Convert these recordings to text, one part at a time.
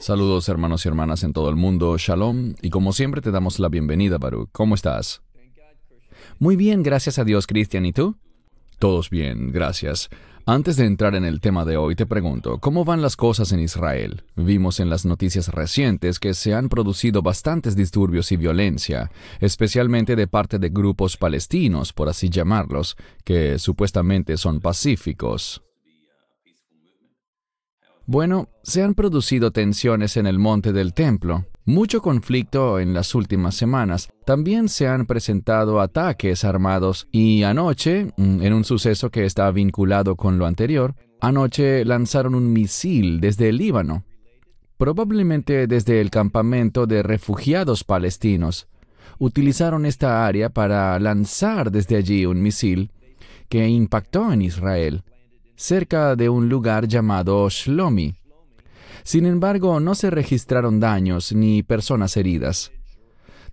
Saludos hermanos y hermanas en todo el mundo, shalom, y como siempre te damos la bienvenida, Baruch. ¿Cómo estás? Muy bien, gracias a Dios, Cristian, ¿y tú? Todos bien, gracias. Antes de entrar en el tema de hoy, te pregunto, ¿cómo van las cosas en Israel? Vimos en las noticias recientes que se han producido bastantes disturbios y violencia, especialmente de parte de grupos palestinos, por así llamarlos, que supuestamente son pacíficos. Bueno, se han producido tensiones en el monte del templo, mucho conflicto en las últimas semanas. También se han presentado ataques armados y anoche, mm, en un suceso que está vinculado con lo anterior, anoche lanzaron un misil desde el Líbano, probablemente desde el campamento de refugiados palestinos. Utilizaron esta área para lanzar desde allí un misil que impactó en Israel cerca de un lugar llamado Shlomi. Sin embargo, no se registraron daños ni personas heridas.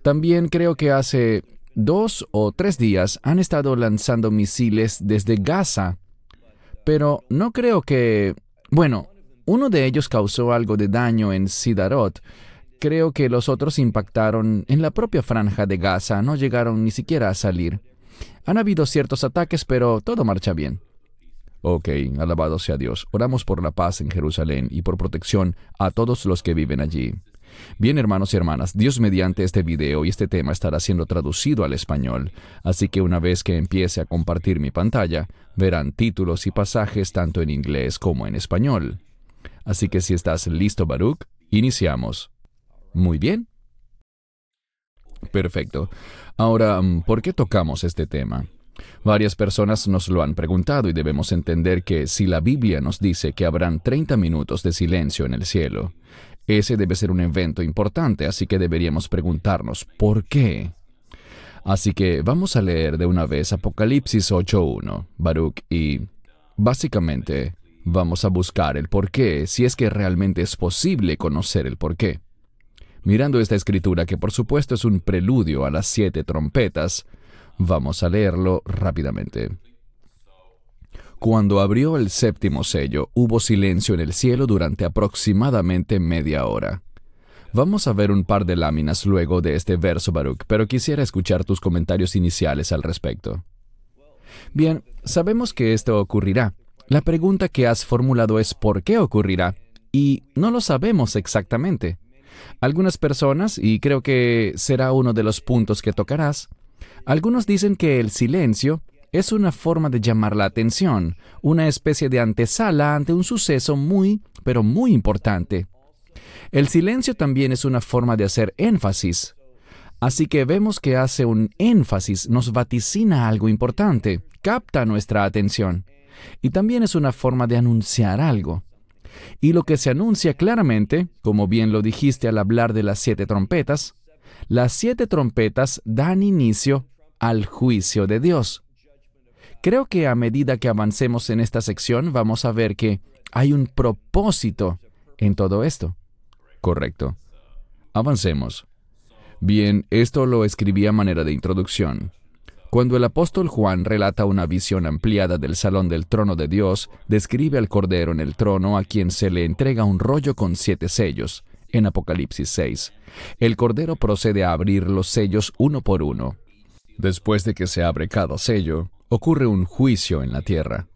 También creo que hace dos o tres días han estado lanzando misiles desde Gaza. Pero no creo que... Bueno, uno de ellos causó algo de daño en Sidarot. Creo que los otros impactaron en la propia franja de Gaza, no llegaron ni siquiera a salir. Han habido ciertos ataques, pero todo marcha bien. Ok, alabado sea Dios. Oramos por la paz en Jerusalén y por protección a todos los que viven allí. Bien, hermanos y hermanas, Dios mediante este video y este tema estará siendo traducido al español, así que una vez que empiece a compartir mi pantalla, verán títulos y pasajes tanto en inglés como en español. Así que si estás listo, Baruch, iniciamos. Muy bien. Perfecto. Ahora, ¿por qué tocamos este tema? Varias personas nos lo han preguntado y debemos entender que si la Biblia nos dice que habrán 30 minutos de silencio en el cielo, ese debe ser un evento importante, así que deberíamos preguntarnos, ¿por qué? Así que vamos a leer de una vez Apocalipsis 8.1, Baruch, y básicamente vamos a buscar el por qué, si es que realmente es posible conocer el por qué. Mirando esta escritura, que por supuesto es un preludio a las siete trompetas, Vamos a leerlo rápidamente. Cuando abrió el séptimo sello, hubo silencio en el cielo durante aproximadamente media hora. Vamos a ver un par de láminas luego de este verso, Baruch, pero quisiera escuchar tus comentarios iniciales al respecto. Bien, sabemos que esto ocurrirá. La pregunta que has formulado es ¿por qué ocurrirá? Y no lo sabemos exactamente. Algunas personas, y creo que será uno de los puntos que tocarás, algunos dicen que el silencio es una forma de llamar la atención, una especie de antesala ante un suceso muy, pero muy importante. El silencio también es una forma de hacer énfasis. Así que vemos que hace un énfasis, nos vaticina algo importante, capta nuestra atención. Y también es una forma de anunciar algo. Y lo que se anuncia claramente, como bien lo dijiste al hablar de las siete trompetas, las siete trompetas dan inicio al juicio de Dios. Creo que a medida que avancemos en esta sección vamos a ver que hay un propósito en todo esto. Correcto. Avancemos. Bien, esto lo escribí a manera de introducción. Cuando el apóstol Juan relata una visión ampliada del salón del trono de Dios, describe al Cordero en el trono a quien se le entrega un rollo con siete sellos, en Apocalipsis 6. El Cordero procede a abrir los sellos uno por uno. Después de que se abre cada sello, ocurre un juicio en la tierra.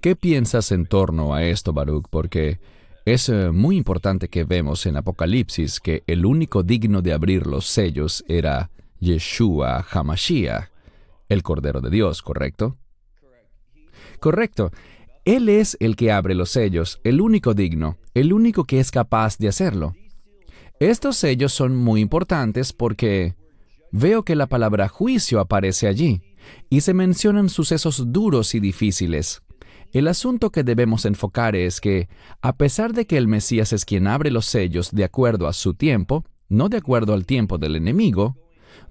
¿Qué piensas en torno a esto, Baruch? Porque es eh, muy importante que vemos en Apocalipsis que el único digno de abrir los sellos era Yeshua Hamashiach, el Cordero de Dios, ¿correcto? Correcto. Él es el que abre los sellos, el único digno, el único que es capaz de hacerlo. Estos sellos son muy importantes porque veo que la palabra juicio aparece allí y se mencionan sucesos duros y difíciles. El asunto que debemos enfocar es que, a pesar de que el Mesías es quien abre los sellos de acuerdo a su tiempo, no de acuerdo al tiempo del enemigo,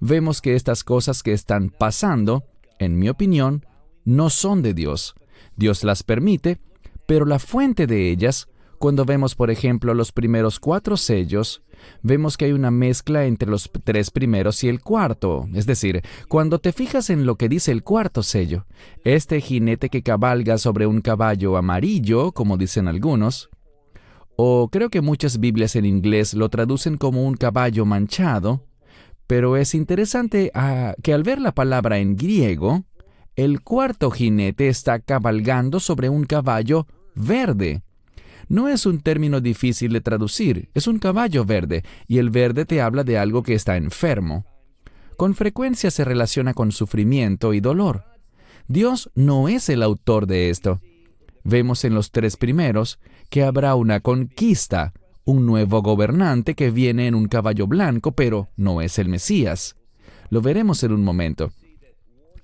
vemos que estas cosas que están pasando, en mi opinión, no son de Dios. Dios las permite, pero la fuente de ellas cuando vemos, por ejemplo, los primeros cuatro sellos, vemos que hay una mezcla entre los tres primeros y el cuarto. Es decir, cuando te fijas en lo que dice el cuarto sello, este jinete que cabalga sobre un caballo amarillo, como dicen algunos, o creo que muchas Biblias en inglés lo traducen como un caballo manchado, pero es interesante ah, que al ver la palabra en griego, el cuarto jinete está cabalgando sobre un caballo verde. No es un término difícil de traducir, es un caballo verde, y el verde te habla de algo que está enfermo. Con frecuencia se relaciona con sufrimiento y dolor. Dios no es el autor de esto. Vemos en los tres primeros que habrá una conquista, un nuevo gobernante que viene en un caballo blanco, pero no es el Mesías. Lo veremos en un momento.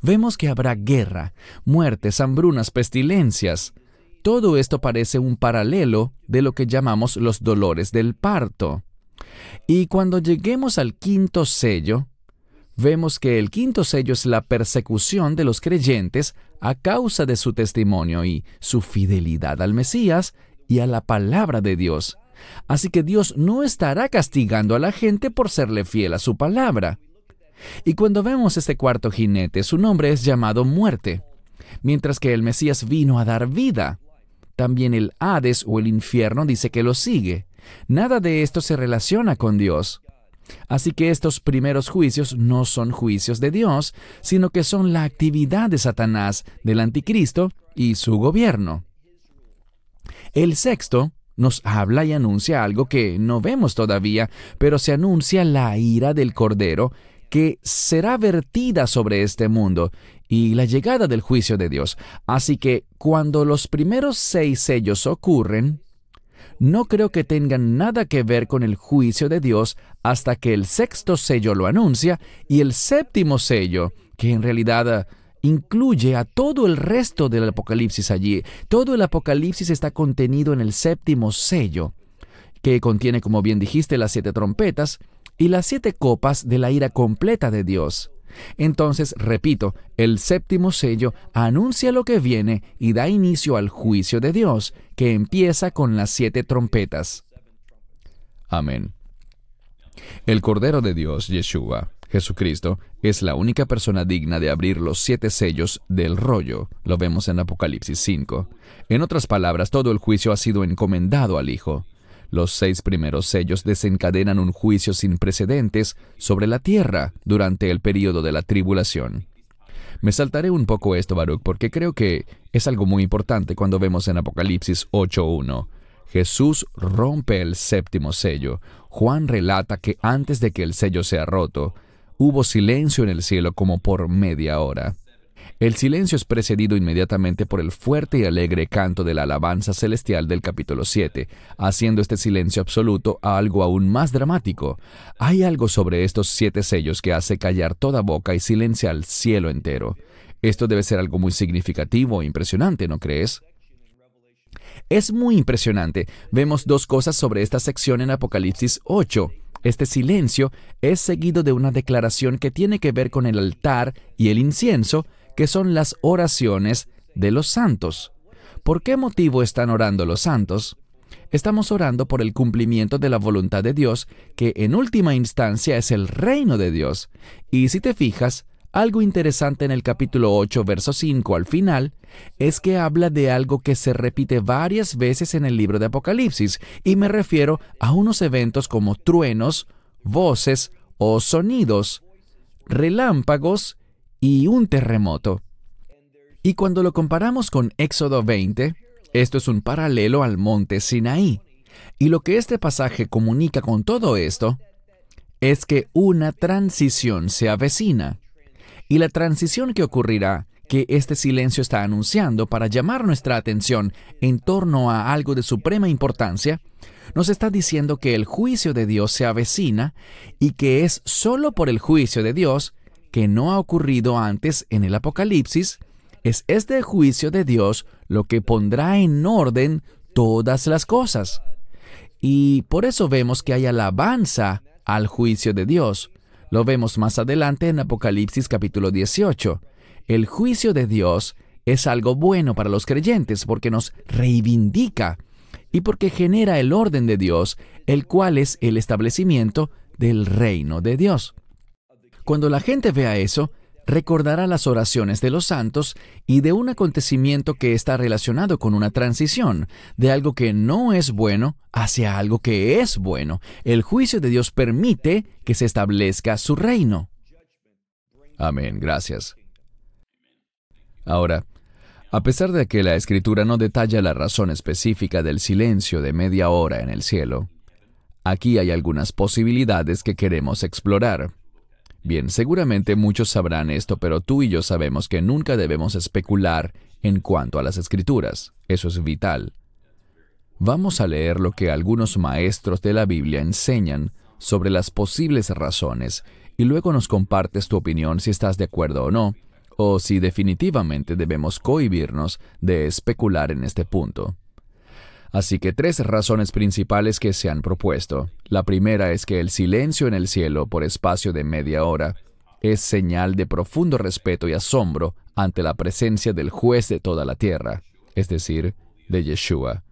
Vemos que habrá guerra, muertes, hambrunas, pestilencias. Todo esto parece un paralelo de lo que llamamos los dolores del parto. Y cuando lleguemos al quinto sello, vemos que el quinto sello es la persecución de los creyentes a causa de su testimonio y su fidelidad al Mesías y a la palabra de Dios. Así que Dios no estará castigando a la gente por serle fiel a su palabra. Y cuando vemos este cuarto jinete, su nombre es llamado muerte, mientras que el Mesías vino a dar vida. También el Hades o el infierno dice que lo sigue. Nada de esto se relaciona con Dios. Así que estos primeros juicios no son juicios de Dios, sino que son la actividad de Satanás, del anticristo y su gobierno. El sexto nos habla y anuncia algo que no vemos todavía, pero se anuncia la ira del Cordero que será vertida sobre este mundo y la llegada del juicio de Dios. Así que cuando los primeros seis sellos ocurren, no creo que tengan nada que ver con el juicio de Dios hasta que el sexto sello lo anuncia y el séptimo sello, que en realidad eh, incluye a todo el resto del Apocalipsis allí. Todo el Apocalipsis está contenido en el séptimo sello, que contiene, como bien dijiste, las siete trompetas y las siete copas de la ira completa de Dios. Entonces, repito, el séptimo sello anuncia lo que viene y da inicio al juicio de Dios, que empieza con las siete trompetas. Amén. El Cordero de Dios, Yeshua, Jesucristo, es la única persona digna de abrir los siete sellos del rollo. Lo vemos en Apocalipsis 5. En otras palabras, todo el juicio ha sido encomendado al Hijo. Los seis primeros sellos desencadenan un juicio sin precedentes sobre la tierra durante el período de la tribulación. Me saltaré un poco esto, Baruch, porque creo que es algo muy importante cuando vemos en Apocalipsis 8.1. Jesús rompe el séptimo sello. Juan relata que antes de que el sello sea roto, hubo silencio en el cielo como por media hora. El silencio es precedido inmediatamente por el fuerte y alegre canto de la alabanza celestial del capítulo 7, haciendo este silencio absoluto a algo aún más dramático. Hay algo sobre estos siete sellos que hace callar toda boca y silencia al cielo entero. Esto debe ser algo muy significativo e impresionante, ¿no crees? Es muy impresionante. Vemos dos cosas sobre esta sección en Apocalipsis 8. Este silencio es seguido de una declaración que tiene que ver con el altar y el incienso, que son las oraciones de los santos. ¿Por qué motivo están orando los santos? Estamos orando por el cumplimiento de la voluntad de Dios, que en última instancia es el reino de Dios. Y si te fijas, algo interesante en el capítulo 8, verso 5 al final, es que habla de algo que se repite varias veces en el libro de Apocalipsis, y me refiero a unos eventos como truenos, voces o sonidos, relámpagos y un terremoto. Y cuando lo comparamos con Éxodo 20, esto es un paralelo al monte Sinaí. Y lo que este pasaje comunica con todo esto es que una transición se avecina. Y la transición que ocurrirá, que este silencio está anunciando para llamar nuestra atención en torno a algo de suprema importancia, nos está diciendo que el juicio de Dios se avecina y que es solo por el juicio de Dios que no ha ocurrido antes en el Apocalipsis, es este juicio de Dios lo que pondrá en orden todas las cosas. Y por eso vemos que hay alabanza al juicio de Dios. Lo vemos más adelante en Apocalipsis capítulo 18. El juicio de Dios es algo bueno para los creyentes porque nos reivindica y porque genera el orden de Dios, el cual es el establecimiento del reino de Dios. Cuando la gente vea eso, recordará las oraciones de los santos y de un acontecimiento que está relacionado con una transición, de algo que no es bueno hacia algo que es bueno. El juicio de Dios permite que se establezca su reino. Amén, gracias. Ahora, a pesar de que la escritura no detalla la razón específica del silencio de media hora en el cielo, aquí hay algunas posibilidades que queremos explorar. Bien, seguramente muchos sabrán esto, pero tú y yo sabemos que nunca debemos especular en cuanto a las escrituras. Eso es vital. Vamos a leer lo que algunos maestros de la Biblia enseñan sobre las posibles razones y luego nos compartes tu opinión si estás de acuerdo o no, o si definitivamente debemos cohibirnos de especular en este punto. Así que tres razones principales que se han propuesto. La primera es que el silencio en el cielo por espacio de media hora es señal de profundo respeto y asombro ante la presencia del juez de toda la tierra, es decir, de Yeshua.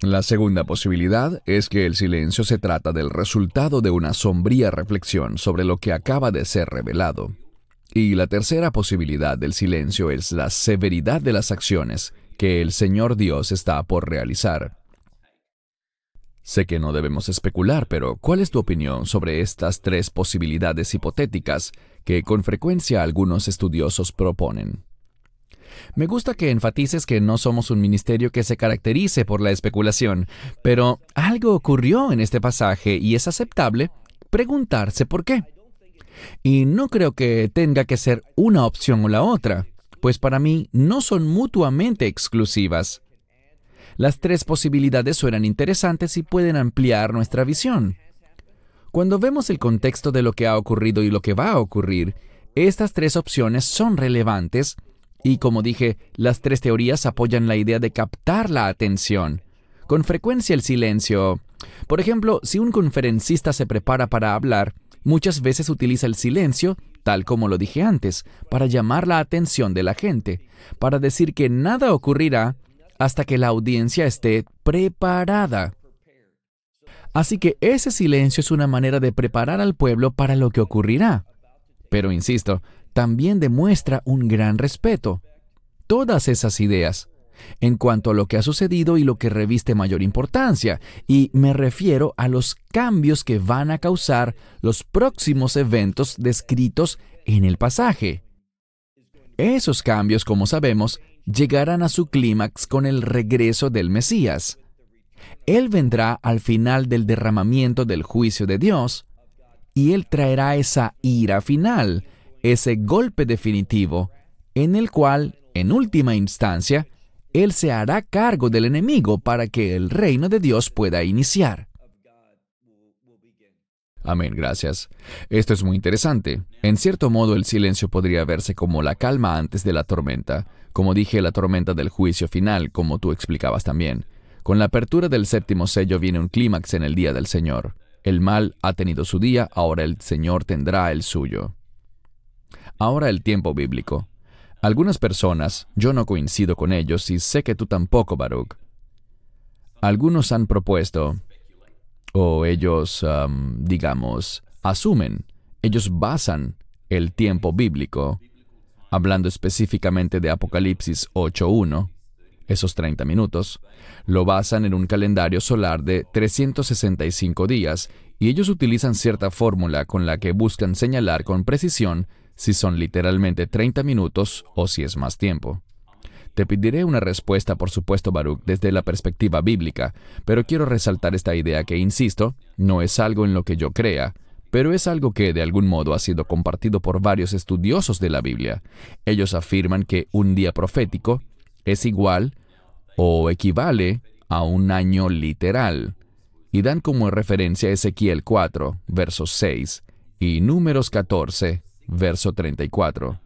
La segunda posibilidad es que el silencio se trata del resultado de una sombría reflexión sobre lo que acaba de ser revelado. Y la tercera posibilidad del silencio es la severidad de las acciones que el Señor Dios está por realizar. Sé que no debemos especular, pero ¿cuál es tu opinión sobre estas tres posibilidades hipotéticas que con frecuencia algunos estudiosos proponen? Me gusta que enfatices que no somos un ministerio que se caracterice por la especulación, pero algo ocurrió en este pasaje y es aceptable preguntarse por qué. Y no creo que tenga que ser una opción o la otra pues para mí no son mutuamente exclusivas. Las tres posibilidades suenan interesantes y pueden ampliar nuestra visión. Cuando vemos el contexto de lo que ha ocurrido y lo que va a ocurrir, estas tres opciones son relevantes y, como dije, las tres teorías apoyan la idea de captar la atención. Con frecuencia el silencio. Por ejemplo, si un conferencista se prepara para hablar, muchas veces utiliza el silencio tal como lo dije antes, para llamar la atención de la gente, para decir que nada ocurrirá hasta que la audiencia esté preparada. Así que ese silencio es una manera de preparar al pueblo para lo que ocurrirá. Pero, insisto, también demuestra un gran respeto. Todas esas ideas, en cuanto a lo que ha sucedido y lo que reviste mayor importancia, y me refiero a los cambios que van a causar los próximos eventos descritos en el pasaje. Esos cambios, como sabemos, llegarán a su clímax con el regreso del Mesías. Él vendrá al final del derramamiento del juicio de Dios, y Él traerá esa ira final, ese golpe definitivo, en el cual, en última instancia, él se hará cargo del enemigo para que el reino de Dios pueda iniciar. Amén, gracias. Esto es muy interesante. En cierto modo, el silencio podría verse como la calma antes de la tormenta. Como dije, la tormenta del juicio final, como tú explicabas también. Con la apertura del séptimo sello viene un clímax en el día del Señor. El mal ha tenido su día, ahora el Señor tendrá el suyo. Ahora el tiempo bíblico. Algunas personas, yo no coincido con ellos y sé que tú tampoco, Baruch. Algunos han propuesto, o ellos, digamos, asumen, ellos basan el tiempo bíblico, hablando específicamente de Apocalipsis 8.1, esos 30 minutos, lo basan en un calendario solar de 365 días y ellos utilizan cierta fórmula con la que buscan señalar con precisión si son literalmente 30 minutos o si es más tiempo. Te pediré una respuesta, por supuesto, Baruch, desde la perspectiva bíblica, pero quiero resaltar esta idea que, insisto, no es algo en lo que yo crea, pero es algo que de algún modo ha sido compartido por varios estudiosos de la Biblia. Ellos afirman que un día profético es igual o equivale a un año literal, y dan como referencia Ezequiel 4, versos 6, y Números 14, verso 34.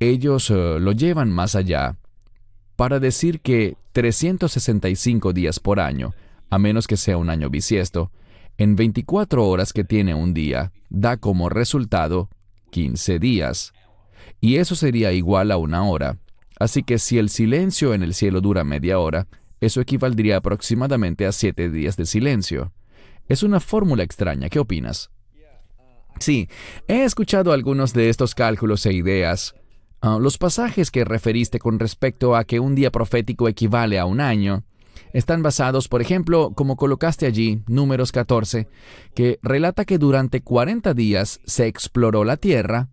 Ellos eh, lo llevan más allá para decir que 365 días por año, a menos que sea un año bisiesto, en 24 horas que tiene un día, da como resultado 15 días. Y eso sería igual a una hora. Así que si el silencio en el cielo dura media hora, eso equivaldría aproximadamente a 7 días de silencio. Es una fórmula extraña, ¿qué opinas? Sí, he escuchado algunos de estos cálculos e ideas. Ah, los pasajes que referiste con respecto a que un día profético equivale a un año están basados, por ejemplo, como colocaste allí, números 14, que relata que durante 40 días se exploró la tierra,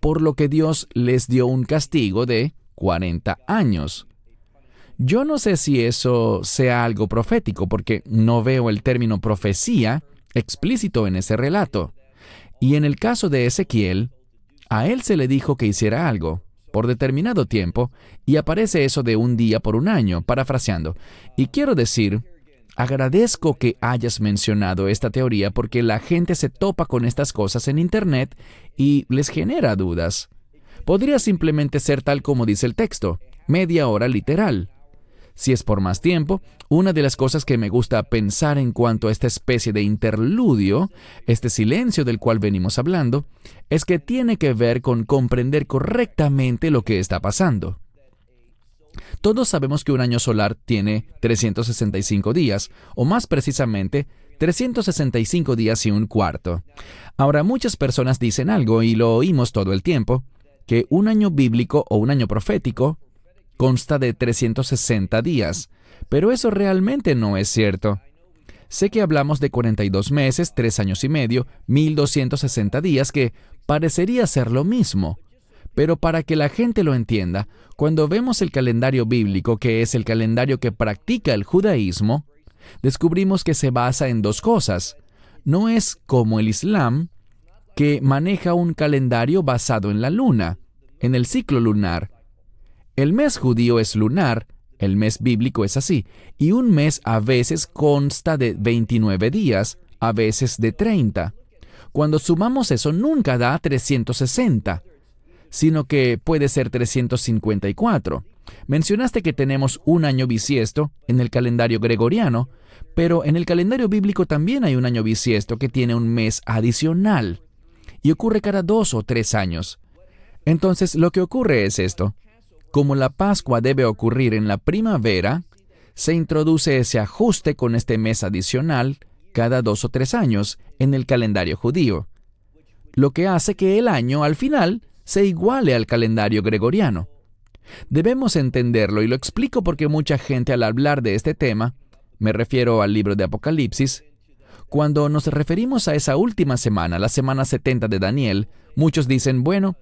por lo que Dios les dio un castigo de 40 años. Yo no sé si eso sea algo profético, porque no veo el término profecía explícito en ese relato. Y en el caso de Ezequiel, a él se le dijo que hiciera algo por determinado tiempo y aparece eso de un día por un año, parafraseando. Y quiero decir, agradezco que hayas mencionado esta teoría porque la gente se topa con estas cosas en Internet y les genera dudas. Podría simplemente ser tal como dice el texto, media hora literal. Si es por más tiempo, una de las cosas que me gusta pensar en cuanto a esta especie de interludio, este silencio del cual venimos hablando, es que tiene que ver con comprender correctamente lo que está pasando. Todos sabemos que un año solar tiene 365 días, o más precisamente, 365 días y un cuarto. Ahora, muchas personas dicen algo, y lo oímos todo el tiempo, que un año bíblico o un año profético consta de 360 días, pero eso realmente no es cierto. Sé que hablamos de 42 meses, 3 años y medio, 1260 días, que parecería ser lo mismo. Pero para que la gente lo entienda, cuando vemos el calendario bíblico, que es el calendario que practica el judaísmo, descubrimos que se basa en dos cosas. No es como el Islam, que maneja un calendario basado en la luna, en el ciclo lunar, el mes judío es lunar, el mes bíblico es así, y un mes a veces consta de 29 días, a veces de 30. Cuando sumamos eso nunca da 360, sino que puede ser 354. Mencionaste que tenemos un año bisiesto en el calendario gregoriano, pero en el calendario bíblico también hay un año bisiesto que tiene un mes adicional, y ocurre cada dos o tres años. Entonces lo que ocurre es esto. Como la Pascua debe ocurrir en la primavera, se introduce ese ajuste con este mes adicional cada dos o tres años en el calendario judío, lo que hace que el año al final se iguale al calendario gregoriano. Debemos entenderlo y lo explico porque mucha gente al hablar de este tema, me refiero al libro de Apocalipsis, cuando nos referimos a esa última semana, la semana 70 de Daniel, muchos dicen, bueno,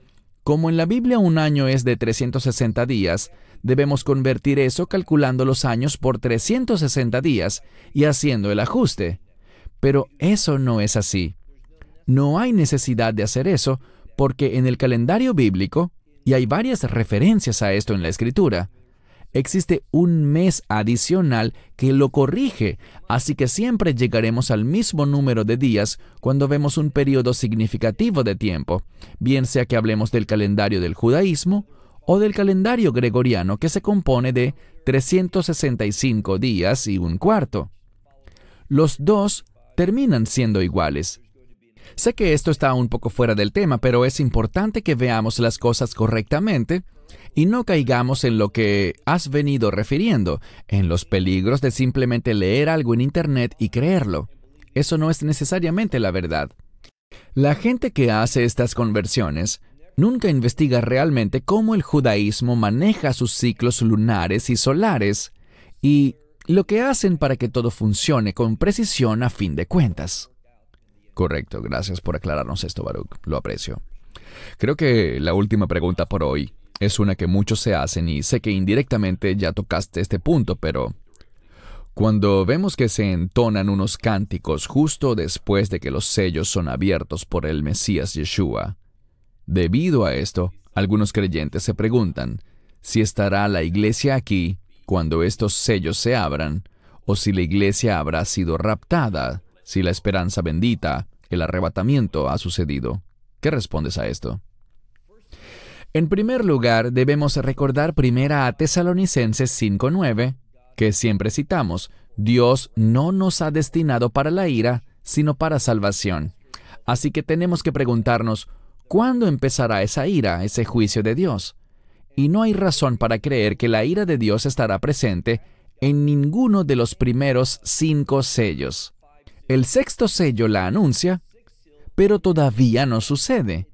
como en la Biblia un año es de 360 días, debemos convertir eso calculando los años por 360 días y haciendo el ajuste. Pero eso no es así. No hay necesidad de hacer eso porque en el calendario bíblico, y hay varias referencias a esto en la escritura, existe un mes adicional que lo corrige, así que siempre llegaremos al mismo número de días cuando vemos un periodo significativo de tiempo, bien sea que hablemos del calendario del judaísmo o del calendario gregoriano que se compone de 365 días y un cuarto. Los dos terminan siendo iguales. Sé que esto está un poco fuera del tema, pero es importante que veamos las cosas correctamente y no caigamos en lo que has venido refiriendo, en los peligros de simplemente leer algo en Internet y creerlo. Eso no es necesariamente la verdad. La gente que hace estas conversiones nunca investiga realmente cómo el judaísmo maneja sus ciclos lunares y solares y lo que hacen para que todo funcione con precisión a fin de cuentas. Correcto, gracias por aclararnos esto, Baruch. Lo aprecio. Creo que la última pregunta por hoy es una que muchos se hacen y sé que indirectamente ya tocaste este punto, pero cuando vemos que se entonan unos cánticos justo después de que los sellos son abiertos por el Mesías Yeshua, debido a esto, algunos creyentes se preguntan si estará la iglesia aquí cuando estos sellos se abran, o si la iglesia habrá sido raptada, si la esperanza bendita, el arrebatamiento ha sucedido. ¿Qué respondes a esto? En primer lugar, debemos recordar primera a Tesalonicenses 5.9, que siempre citamos, Dios no nos ha destinado para la ira, sino para salvación. Así que tenemos que preguntarnos, ¿cuándo empezará esa ira, ese juicio de Dios? Y no hay razón para creer que la ira de Dios estará presente en ninguno de los primeros cinco sellos. El sexto sello la anuncia, pero todavía no sucede.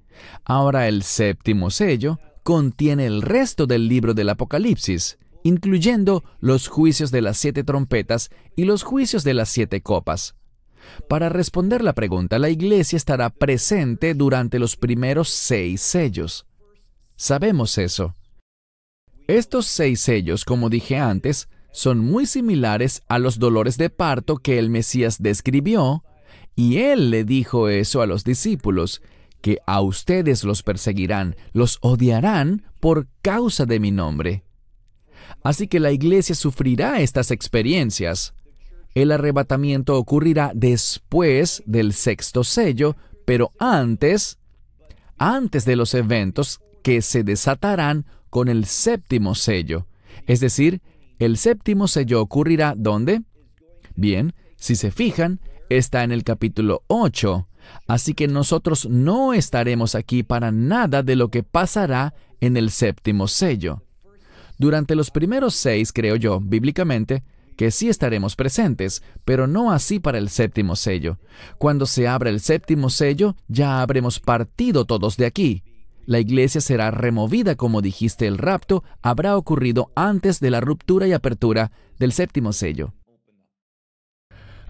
Ahora el séptimo sello contiene el resto del libro del Apocalipsis, incluyendo los juicios de las siete trompetas y los juicios de las siete copas. Para responder la pregunta, la iglesia estará presente durante los primeros seis sellos. Sabemos eso. Estos seis sellos, como dije antes, son muy similares a los dolores de parto que el Mesías describió, y él le dijo eso a los discípulos, que a ustedes los perseguirán, los odiarán por causa de mi nombre. Así que la iglesia sufrirá estas experiencias. El arrebatamiento ocurrirá después del sexto sello, pero antes, antes de los eventos que se desatarán con el séptimo sello. Es decir, el séptimo sello ocurrirá ¿dónde? Bien, si se fijan, está en el capítulo 8, así que nosotros no estaremos aquí para nada de lo que pasará en el séptimo sello. Durante los primeros seis, creo yo, bíblicamente, que sí estaremos presentes, pero no así para el séptimo sello. Cuando se abra el séptimo sello, ya habremos partido todos de aquí. La iglesia será removida, como dijiste, el rapto habrá ocurrido antes de la ruptura y apertura del séptimo sello.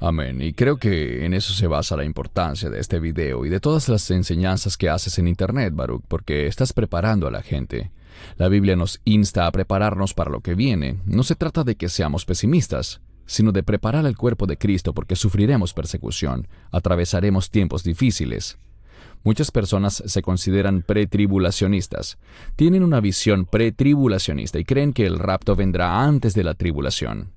Amén. Y creo que en eso se basa la importancia de este video y de todas las enseñanzas que haces en Internet, Baruch, porque estás preparando a la gente. La Biblia nos insta a prepararnos para lo que viene. No se trata de que seamos pesimistas, sino de preparar el cuerpo de Cristo porque sufriremos persecución, atravesaremos tiempos difíciles. Muchas personas se consideran pretribulacionistas. Tienen una visión pretribulacionista y creen que el rapto vendrá antes de la tribulación.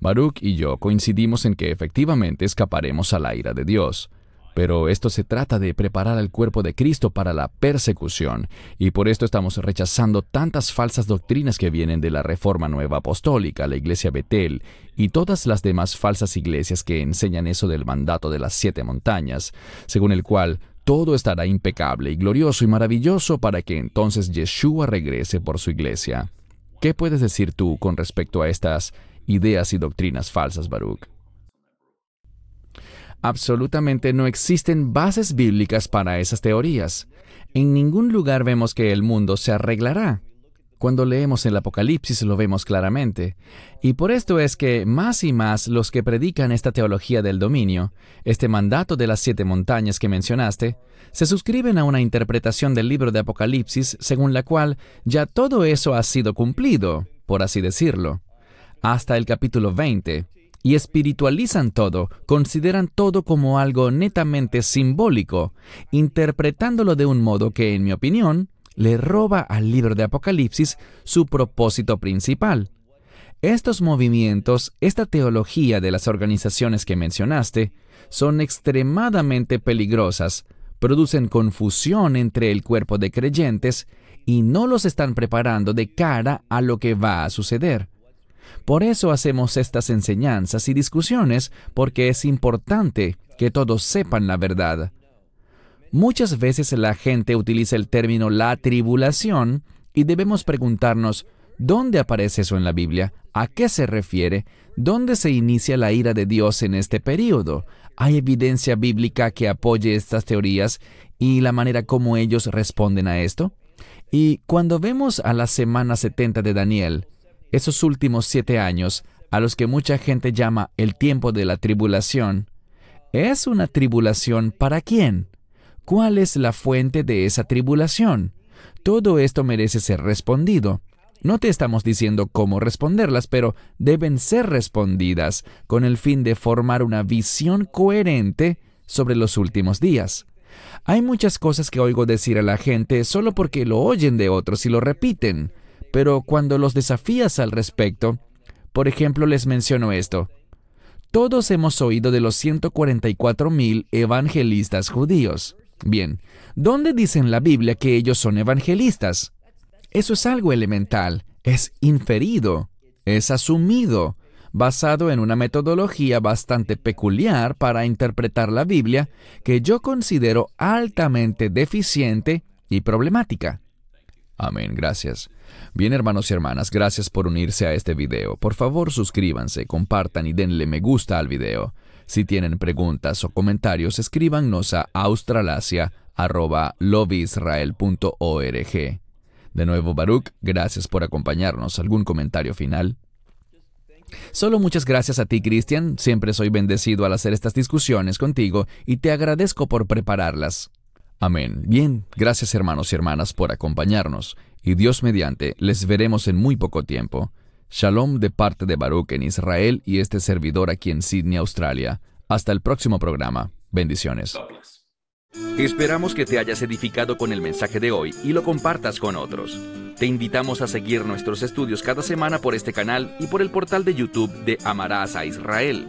Baruch y yo coincidimos en que efectivamente escaparemos a la ira de Dios. Pero esto se trata de preparar al cuerpo de Cristo para la persecución, y por esto estamos rechazando tantas falsas doctrinas que vienen de la Reforma Nueva Apostólica, la Iglesia Betel, y todas las demás falsas iglesias que enseñan eso del mandato de las siete montañas, según el cual todo estará impecable y glorioso y maravilloso para que entonces Yeshua regrese por su iglesia. ¿Qué puedes decir tú con respecto a estas ideas y doctrinas falsas, Baruch? Absolutamente no existen bases bíblicas para esas teorías. En ningún lugar vemos que el mundo se arreglará. Cuando leemos el Apocalipsis lo vemos claramente. Y por esto es que más y más los que predican esta teología del dominio, este mandato de las siete montañas que mencionaste, se suscriben a una interpretación del libro de Apocalipsis según la cual ya todo eso ha sido cumplido, por así decirlo. Hasta el capítulo 20, y espiritualizan todo, consideran todo como algo netamente simbólico, interpretándolo de un modo que, en mi opinión, le roba al libro de Apocalipsis su propósito principal. Estos movimientos, esta teología de las organizaciones que mencionaste, son extremadamente peligrosas, producen confusión entre el cuerpo de creyentes y no los están preparando de cara a lo que va a suceder. Por eso hacemos estas enseñanzas y discusiones, porque es importante que todos sepan la verdad. Muchas veces la gente utiliza el término la tribulación y debemos preguntarnos, ¿dónde aparece eso en la Biblia? ¿A qué se refiere? ¿Dónde se inicia la ira de Dios en este periodo? ¿Hay evidencia bíblica que apoye estas teorías y la manera como ellos responden a esto? Y cuando vemos a la semana 70 de Daniel, esos últimos siete años, a los que mucha gente llama el tiempo de la tribulación, ¿es una tribulación para quién? ¿Cuál es la fuente de esa tribulación? Todo esto merece ser respondido. No te estamos diciendo cómo responderlas, pero deben ser respondidas con el fin de formar una visión coherente sobre los últimos días. Hay muchas cosas que oigo decir a la gente solo porque lo oyen de otros y lo repiten, pero cuando los desafías al respecto, por ejemplo les menciono esto. Todos hemos oído de los 144.000 evangelistas judíos. Bien, ¿dónde dice en la Biblia que ellos son evangelistas? Eso es algo elemental, es inferido, es asumido, basado en una metodología bastante peculiar para interpretar la Biblia que yo considero altamente deficiente y problemática. Amén, gracias. Bien, hermanos y hermanas, gracias por unirse a este video. Por favor, suscríbanse, compartan y denle me gusta al video. Si tienen preguntas o comentarios, escríbanos a australasia.lovisrael.org. De nuevo, Baruch, gracias por acompañarnos. ¿Algún comentario final? Solo muchas gracias a ti, Cristian. Siempre soy bendecido al hacer estas discusiones contigo y te agradezco por prepararlas. Amén. Bien, gracias hermanos y hermanas por acompañarnos, y Dios mediante, les veremos en muy poco tiempo. Shalom de parte de Baruch en Israel y este servidor aquí en Sydney, Australia. Hasta el próximo programa. Bendiciones. Esperamos que te hayas edificado con el mensaje de hoy y lo compartas con otros. Te invitamos a seguir nuestros estudios cada semana por este canal y por el portal de YouTube de Amarás a Israel.